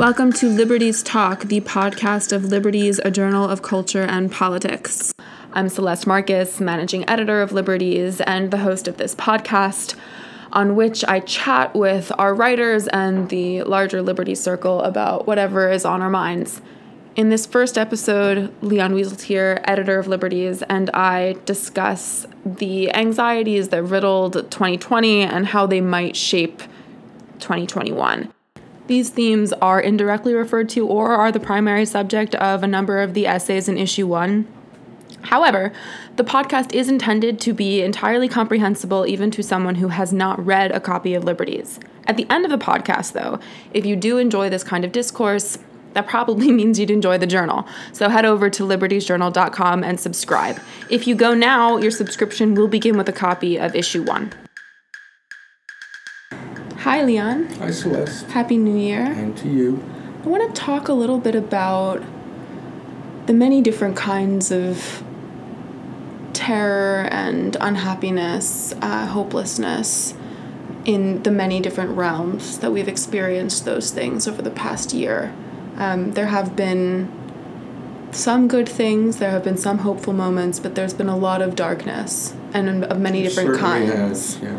Welcome to Liberties Talk, the podcast of Liberties, a journal of culture and politics. I'm Celeste Marcus, managing editor of Liberties and the host of this podcast, on which I chat with our writers and the larger Liberty circle about whatever is on our minds. In this first episode, Leon Wieseltier, editor of Liberties, and I discuss the anxieties that riddled 2020 and how they might shape 2021. These themes are indirectly referred to or are the primary subject of a number of the essays in issue one. However, the podcast is intended to be entirely comprehensible even to someone who has not read a copy of Liberties. At the end of the podcast, though, if you do enjoy this kind of discourse, that probably means you'd enjoy the journal. So head over to libertiesjournal.com and subscribe. If you go now, your subscription will begin with a copy of issue one. Hi, Leon. Hi, Celeste. Happy New Year. And to you. I want to talk a little bit about the many different kinds of terror and unhappiness, uh, hopelessness in the many different realms that we've experienced those things over the past year. Um, there have been some good things, there have been some hopeful moments, but there's been a lot of darkness and of many different kinds. Has, yeah.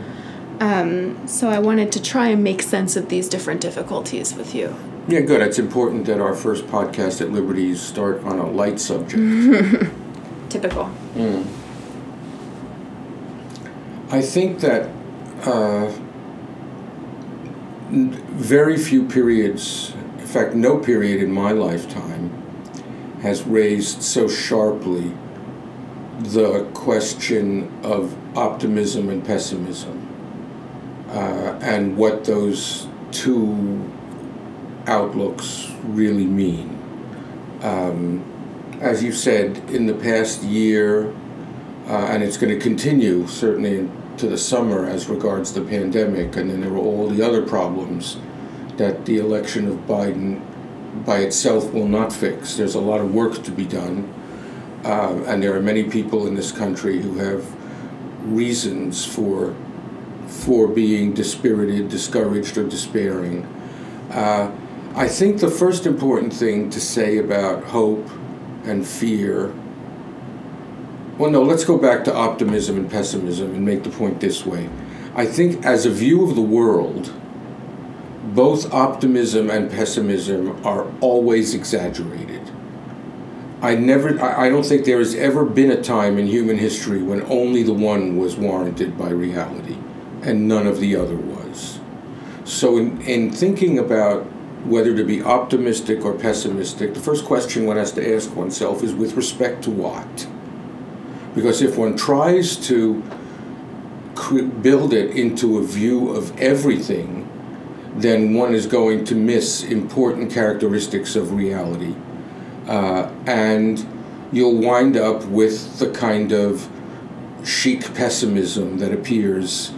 Um, so I wanted to try and make sense of these different difficulties with you. Yeah, good. It's important that our first podcast at Liberties start on a light subject. Typical. Mm. I think that uh, very few periods, in fact, no period in my lifetime, has raised so sharply the question of optimism and pessimism uh, and what those two outlooks really mean. Um, as you said, in the past year, uh, and it's going to continue certainly to the summer as regards the pandemic, and then there were all the other problems that the election of Biden by itself will not fix. There's a lot of work to be done, uh, and there are many people in this country who have reasons for for being dispirited, discouraged, or despairing. Uh, I think the first important thing to say about hope and fear. Well, no, let's go back to optimism and pessimism and make the point this way. I think, as a view of the world, both optimism and pessimism are always exaggerated. I never, I don't think there has ever been a time in human history when only the one was warranted by reality and none of the other was. So, in, in thinking about whether to be optimistic or pessimistic, the first question one has to ask oneself is with respect to what? Because if one tries to build it into a view of everything, then one is going to miss important characteristics of reality. Uh, and you'll wind up with the kind of chic pessimism that appears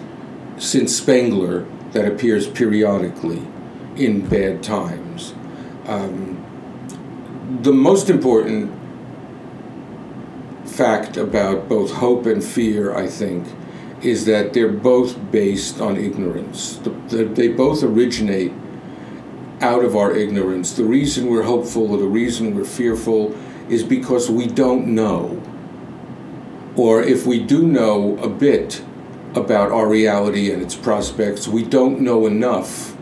since Spengler that appears periodically in bad times. Um, the most important fact about both hope and fear, I think, is that they're both based on ignorance. The, the, they both originate out of our ignorance. The reason we're hopeful or the reason we're fearful is because we don't know. Or if we do know a bit, about our reality and its prospects. We don't know enough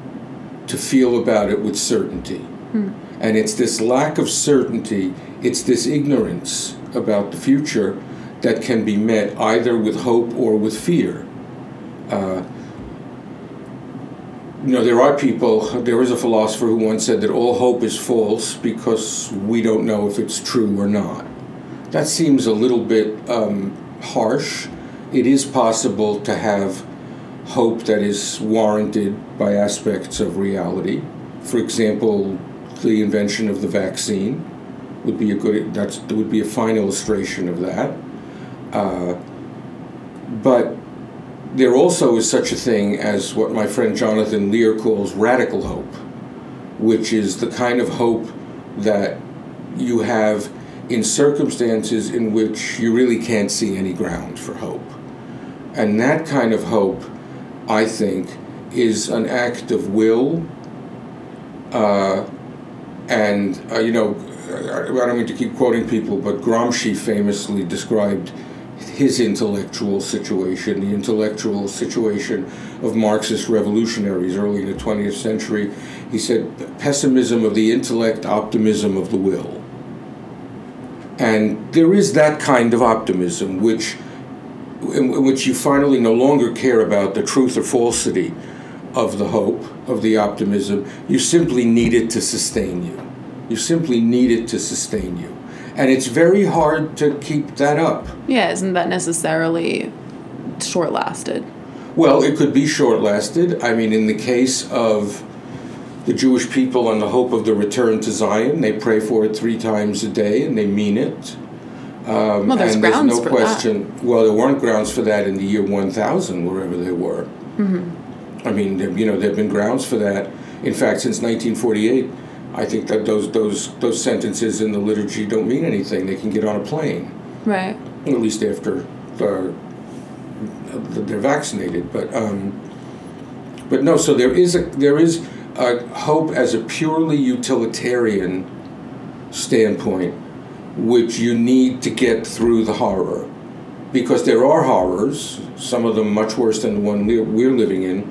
to feel about it with certainty. Hmm. And it's this lack of certainty, it's this ignorance about the future that can be met either with hope or with fear. Uh, you know, there are people, there is a philosopher who once said that all hope is false because we don't know if it's true or not. That seems a little bit um, harsh it is possible to have hope that is warranted by aspects of reality. For example, the invention of the vaccine would be a good that's would be a fine illustration of that. Uh, but there also is such a thing as what my friend Jonathan Lear calls radical hope, which is the kind of hope that you have in circumstances in which you really can't see any ground for hope. And that kind of hope, I think, is an act of will uh, And, uh, you know, I don't mean to keep quoting people, but Gramsci famously described his intellectual situation, the intellectual situation of Marxist revolutionaries early in the 20th century. He said, pessimism of the intellect, optimism of the will. And there is that kind of optimism, which, in which you finally no longer care about the truth or falsity of the hope, of the optimism. You simply need it to sustain you. You simply need it to sustain you and it's very hard to keep that up. Yeah, isn't that necessarily short lasted? Well, it could be short lasted. I mean, in the case of the Jewish people and the hope of the return to Zion, they pray for it three times a day and they mean it. Um, well, there's grounds there's no for question. That. Well, there weren't grounds for that in the year 1000, wherever they were. Mm-hmm. I mean, you know, there have been grounds for that. In fact, since 1948, I think that those those those sentences in the liturgy don't mean anything. They can get on a plane, right? At least after the, they're vaccinated. But um, but no. So there is a there is a hope as a purely utilitarian standpoint, which you need to get through the horror, because there are horrors. Some of them much worse than the one we're, we're living in,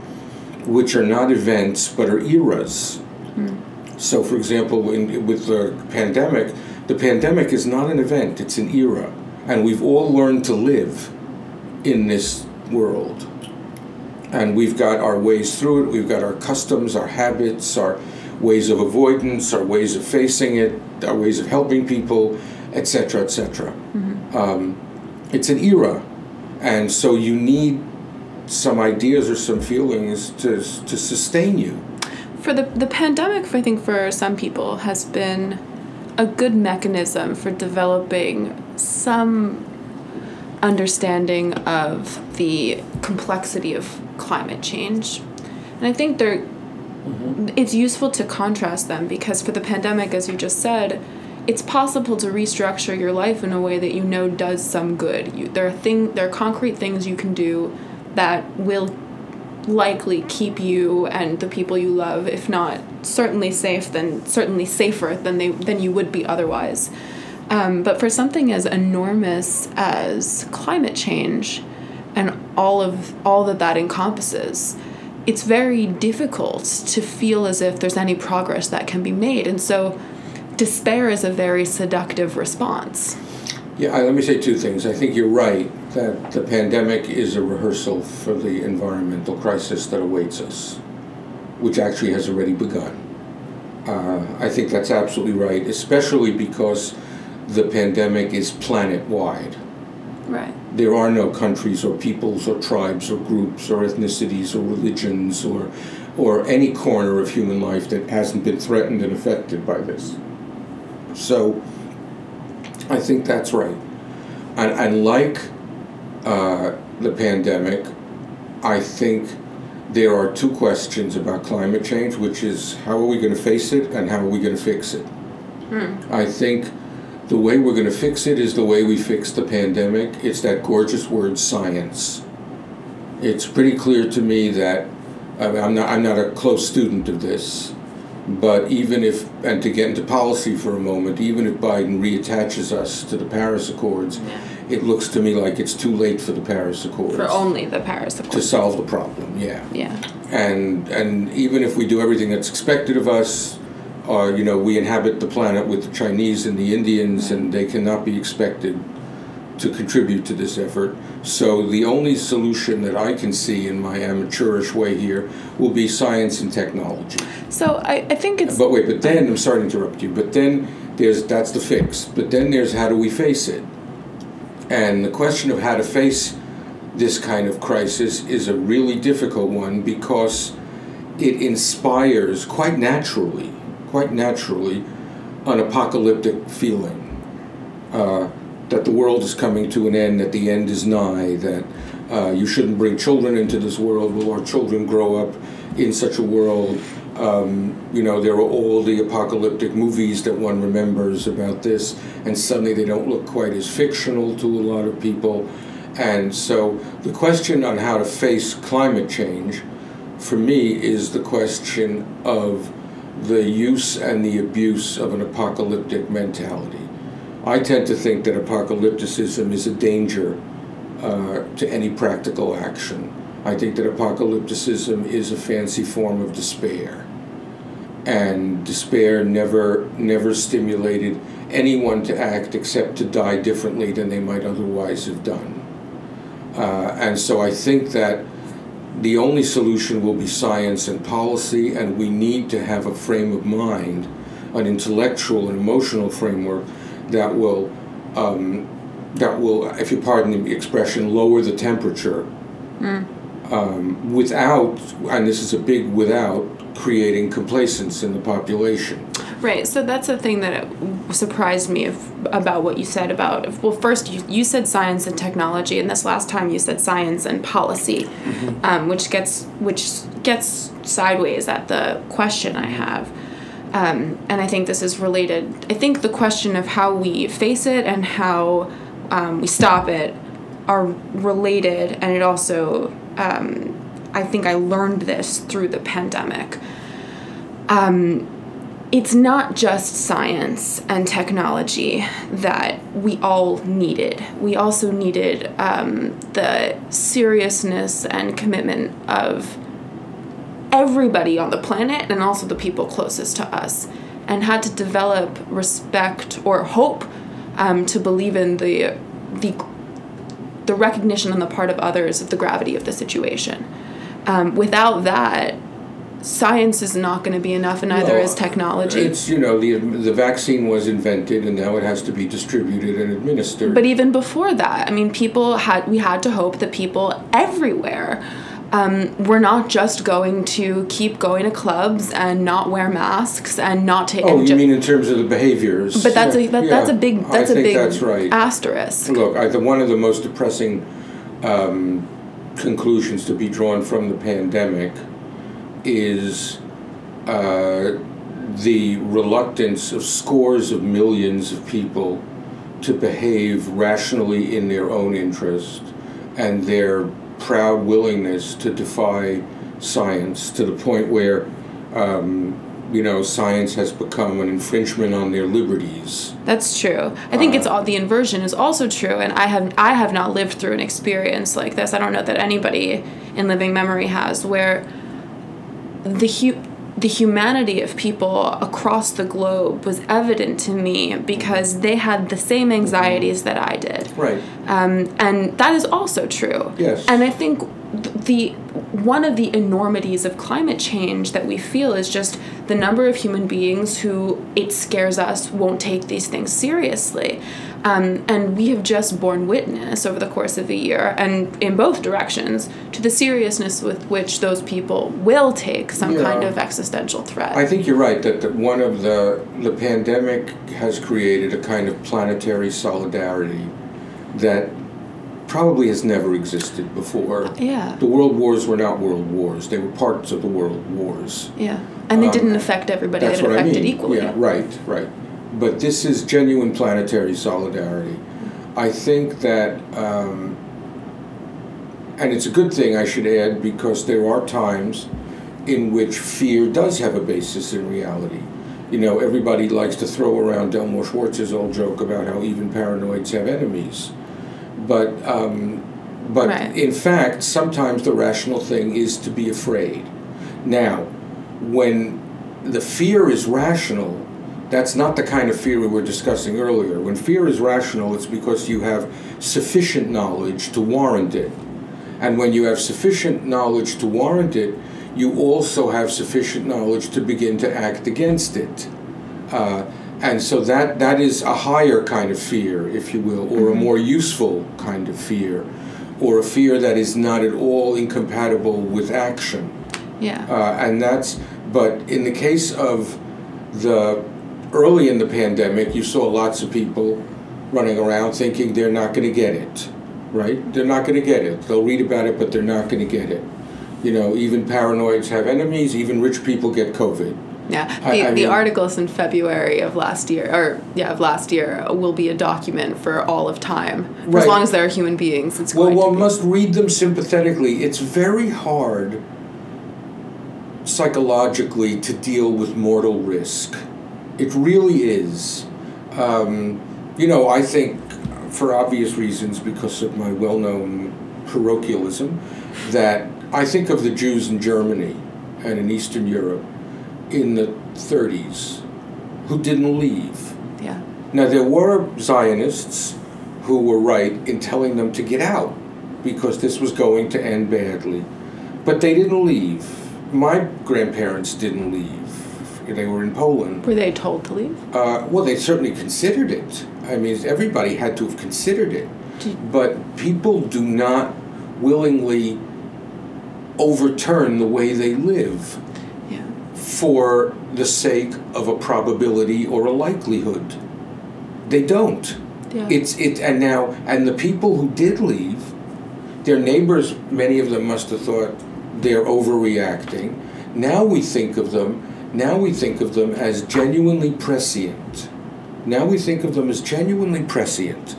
which are not events but are eras. Mm so, for example, in, with the pandemic, the pandemic is not an event, it's an era. And we've all learned to live in this world. And we've got our ways through it, we've got our customs, our habits, our ways of avoidance, our ways of facing it, our ways of helping people, etc., etc. Mm-hmm. Um, it's an era. And so you need some ideas or some feelings to, to sustain you for the the pandemic, I think for some people has been a good mechanism for developing some understanding of the complexity of climate change. And I think they're mm-hmm. it's useful to contrast them because for the pandemic as you just said, it's possible to restructure your life in a way that you know does some good. You, there are thing there are concrete things you can do that will likely keep you and the people you love, if not certainly safe, then certainly safer than they than you would be otherwise. Um, but for something as enormous as climate change and all of all that that encompasses, it's very difficult to feel as if there's any progress that can be made, and so despair is a very seductive response. Yeah, let me say two things. I think you're right that the pandemic is a rehearsal for the environmental crisis that awaits us, which actually has already begun. Uh, I think that's absolutely right, especially because the pandemic is planet wide. Right. There are no countries or peoples or tribes or groups or ethnicities or religions or, or any corner of human life that hasn't been threatened and affected by this. So I think that's right. And, and like uh, the pandemic, I think there are two questions about climate change, which is how are we going to face it and how are we going to fix it? Hmm. I think the way we're going to fix it is the way we fixed the pandemic. It's that gorgeous word science. It's pretty clear to me that I mean, I'm not I'm not a close student of this, but even if and to get into policy for a moment, even if Biden reattaches us to the Paris Accords. Yeah it looks to me like it's too late for the Paris Accords. For only the Paris Accords. To solve the problem, yeah. Yeah. And and even if we do everything that's expected of us, uh, you know, we inhabit the planet with the Chinese and the Indians, and they cannot be expected to contribute to this effort. So the only solution that I can see in my amateurish way here will be science and technology. So I, I think it's. But wait, but then I'm sorry to interrupt you. But then there's that's the fix. But then there's how do we face it? And the question of how to face this kind of crisis is a really difficult one because it inspires quite naturally, quite naturally, an apocalyptic feeling. Uh, that the world is coming to an end, that the end is nigh, that uh, you shouldn't bring children into this world. Will our children grow up in such a world? Um, you know, there are all the apocalyptic movies that one remembers about this, and suddenly they don't look quite as fictional to a lot of people. And so the question on how to face climate change, for me, is the question of the use and the abuse of an apocalyptic mentality. I tend to think that apocalypticism is a danger uh, to any practical action. I think that apocalypticism is a fancy form of despair. And despair never never stimulated anyone to act except to die differently than they might otherwise have done. Uh, and so I think that the only solution will be science and policy, and we need to have a frame of mind, an intellectual and emotional framework that will, um, that will, if you pardon the expression, lower the temperature. Mm. Um, without, and this is a big without, creating complacence in the population. Right. So that's the thing that surprised me if, about what you said about well, first you, you said science and technology, and this last time you said science and policy, mm-hmm. um, which gets which gets sideways at the question I have. Um, and I think this is related. I think the question of how we face it and how um, we stop it are related, and it also. Um, I think I learned this through the pandemic. Um, it's not just science and technology that we all needed. We also needed um, the seriousness and commitment of everybody on the planet and also the people closest to us, and had to develop respect or hope um, to believe in the the the recognition on the part of others of the gravity of the situation. Um, without that, science is not going to be enough, and neither well, is technology. It's you know the the vaccine was invented, and now it has to be distributed and administered. But even before that, I mean, people had we had to hope that people everywhere. Um, we're not just going to keep going to clubs and not wear masks and not take. Oh, you ju- mean in terms of the behaviors? But that's yeah, a that, yeah. that's a big that's I a big that's right. asterisk. Look, I, the, one of the most depressing um, conclusions to be drawn from the pandemic is uh, the reluctance of scores of millions of people to behave rationally in their own interest and their proud willingness to defy science to the point where um, you know science has become an infringement on their liberties. That's true. I think uh, it's all the inversion is also true and i have i have not lived through an experience like this. I don't know that anybody in living memory has where the hu- the humanity of people across the globe was evident to me because they had the same anxieties that I did. Right. Um, and that is also true. Yes. And I think the one of the enormities of climate change that we feel is just the number of human beings who it scares us won't take these things seriously. Um, and we have just borne witness over the course of the year, and in both directions, to the seriousness with which those people will take some yeah. kind of existential threat. I think you're right that the, one of the the pandemic has created a kind of planetary solidarity that probably has never existed before. Yeah. The world wars were not world wars; they were parts of the world wars. Yeah, and they um, didn't affect everybody. That's what affected I mean. equally. Yeah, right, right. But this is genuine planetary solidarity. I think that, um, and it's a good thing I should add because there are times in which fear does have a basis in reality. You know, everybody likes to throw around Delmore Schwartz's old joke about how even paranoids have enemies but um, but right. in fact, sometimes the rational thing is to be afraid. Now, when the fear is rational, that's not the kind of fear we were discussing earlier. When fear is rational, it's because you have sufficient knowledge to warrant it. And when you have sufficient knowledge to warrant it, you also have sufficient knowledge to begin to act against it. Uh, and so that that is a higher kind of fear, if you will, or mm-hmm. a more useful kind of fear, or a fear that is not at all incompatible with action. Yeah. Uh, and that's but in the case of the early in the pandemic, you saw lots of people running around thinking they're not going to get it, right? They're not going to get it. They'll read about it, but they're not going to get it. You know, even paranoids have enemies. Even rich people get COVID yeah, the, I, I the mean, articles in February of last year, or yeah, of last year, will be a document for all of time. Right. As long as there are human beings, it's well, one must read them sympathetically. It's very hard psychologically to deal with mortal risk. It really is. Um, you know, I think, for obvious reasons, because of my well known parochialism, that I think of the Jews in Germany and in Eastern Europe in the 30s who didn't leave. Yeah. Now, there were Zionists who were right in telling them to get out because this was going to end badly. But they didn't leave. My grandparents didn't leave. They were in Poland. Were they told to leave? Uh, well, they certainly considered it. I mean, everybody had to have considered it. But people do not willingly overturn the way they live. For the sake of a probability or a likelihood. They don't. Yeah. It's it and now and the people who did leave, their neighbors, many of them must have thought they're overreacting. Now we think of them, now we think of them as genuinely prescient. Now we think of them as genuinely prescient.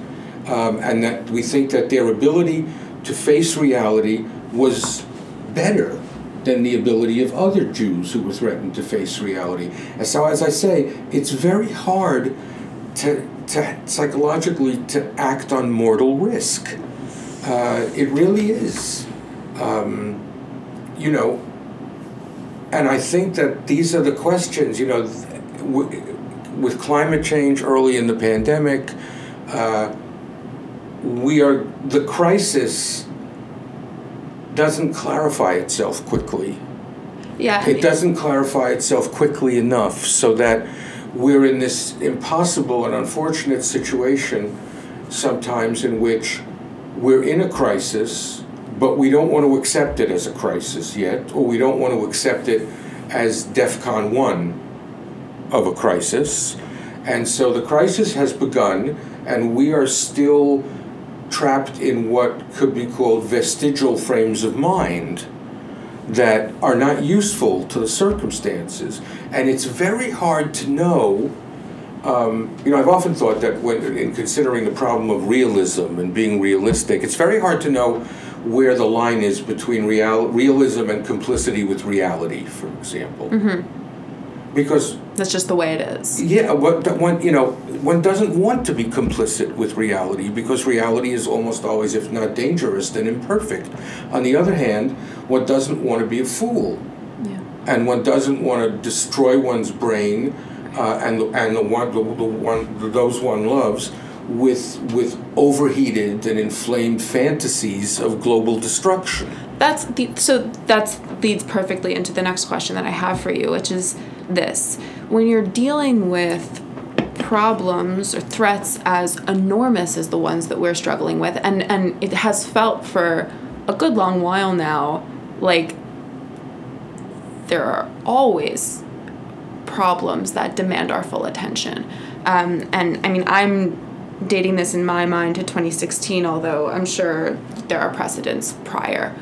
Um, and that we think that their ability to face reality was better than the ability of other Jews who were threatened to face reality. And so, as I say, it's very hard to, to psychologically to act on mortal risk. Uh, it really is. Um, you know, and I think that these are the questions, you know, w- with climate change early in the pandemic, uh, we are, the crisis doesn't clarify itself quickly. Yeah. It doesn't clarify itself quickly enough so that we're in this impossible and unfortunate situation sometimes in which we're in a crisis, but we don't want to accept it as a crisis yet, or we don't want to accept it as DEFCON 1 of a crisis. And so the crisis has begun, and we are still trapped in what could be called vestigial frames of mind that are not useful to the circumstances. And it's very hard to know. Um, you know, I've often thought that when in considering the problem of realism and being realistic, it's very hard to know where the line is between real, realism and complicity with reality, for example. Because That's just the way it is. yeah, what one you know one doesn't want to be complicit with reality because reality is almost always, if not dangerous, then imperfect. On the other hand, one doesn't want to be a fool, Yeah. and one doesn't want to destroy one's brain uh, and and the one the, the one those one loves with with overheated and inflamed fantasies of global destruction. That's the so that's leads perfectly into the next question that I have for you, which is this: when you're dealing with problems or threats as enormous as the ones that we're struggling with, and and it has felt for a good long while now, like there are always problems that demand our full attention. Um, and I mean, I'm dating this in my mind to 2016, although I'm sure there are precedents prior.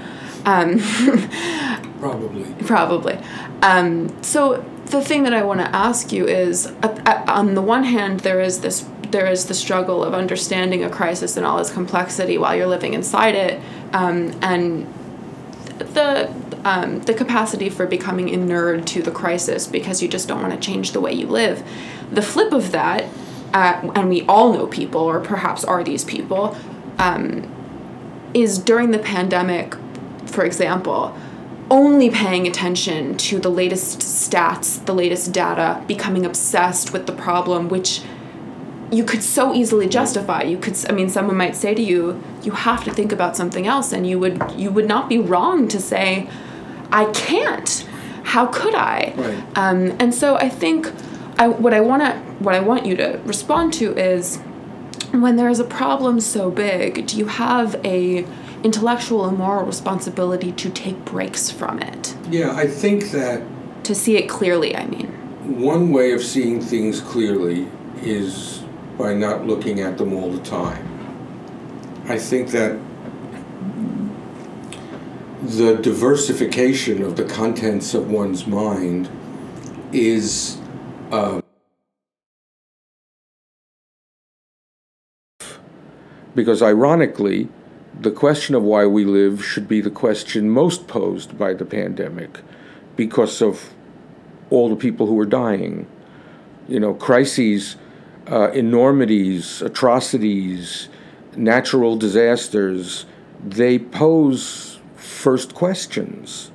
Um, Probably. probably. Um, so the thing that I want to ask you is, on the one hand, there is this there is the struggle of understanding a crisis and all its complexity while you're living inside it, um, and the um, the capacity for becoming inured to the crisis because you just don't want to change the way you live. The flip of that, uh, and we all know people, or perhaps are these people, um, is during the pandemic, for example, only paying attention to the latest stats, the latest data, becoming obsessed with the problem, which you could so easily justify. You could, I mean, someone might say to you, "You have to think about something else," and you would, you would not be wrong to say, "I can't. How could I?" Right. Um, and so I think, I what I want to, what I want you to respond to is, when there is a problem so big, do you have a intellectual and moral responsibility to take breaks from it, Yeah, I think that to see it clearly? I mean, One way of seeing things clearly is by not looking at them all the time. I think that the diversification of the contents of one's mind is uh, because ironically, the question of why we live should be the question most posed by the pandemic because of all the people who are dying. You know, crises, uh, enormities, atrocities, natural disasters, they pose first questions.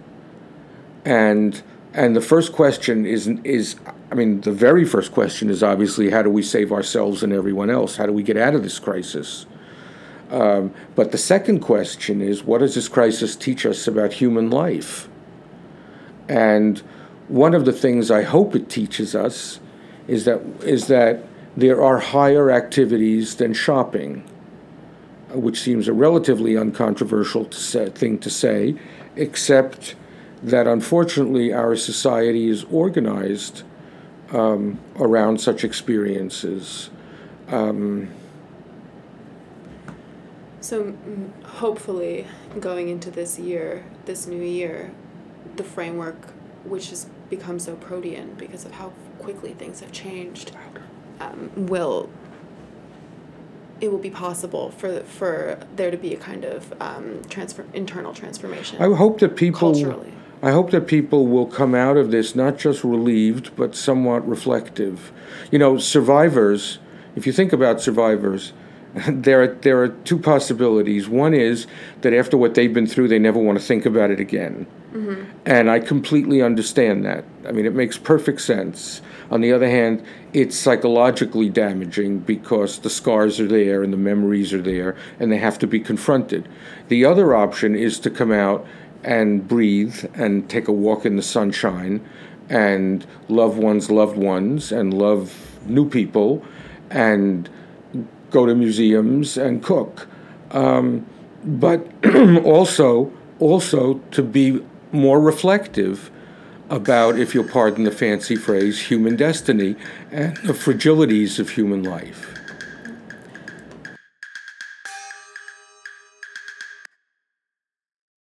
And and the first question is is I mean the very first question is obviously how do we save ourselves and everyone else? How do we get out of this crisis? Um, but the second question is what does this crisis teach us about human life? And one of the things I hope it teaches us is that is that there are higher activities than shopping, which seems a relatively uncontroversial to say, thing to say, except that unfortunately our society is organized um, around such experiences. Um, so, mm, hopefully, going into this year, this new year, the framework, which has become so protean because of how quickly things have changed, um, will it will be possible for for there to be a kind of um, transfer internal transformation. I hope that people culturally. I hope that people will come out of this not just relieved but somewhat reflective. You know, survivors. If you think about survivors, there are, there are two possibilities. One is that after what they've been through, they never want to think about it again. Mm-hmm. And I completely understand that. I mean, it makes perfect sense. On the other hand, it's psychologically damaging because the scars are there and the memories are there and they have to be confronted. The other option is to come out and breathe and take a walk in the sunshine and love one's loved ones and love new people and go to museums and cook. Um, but also, also to be more reflective about, if you'll pardon the fancy phrase, human destiny and the fragilities of human life.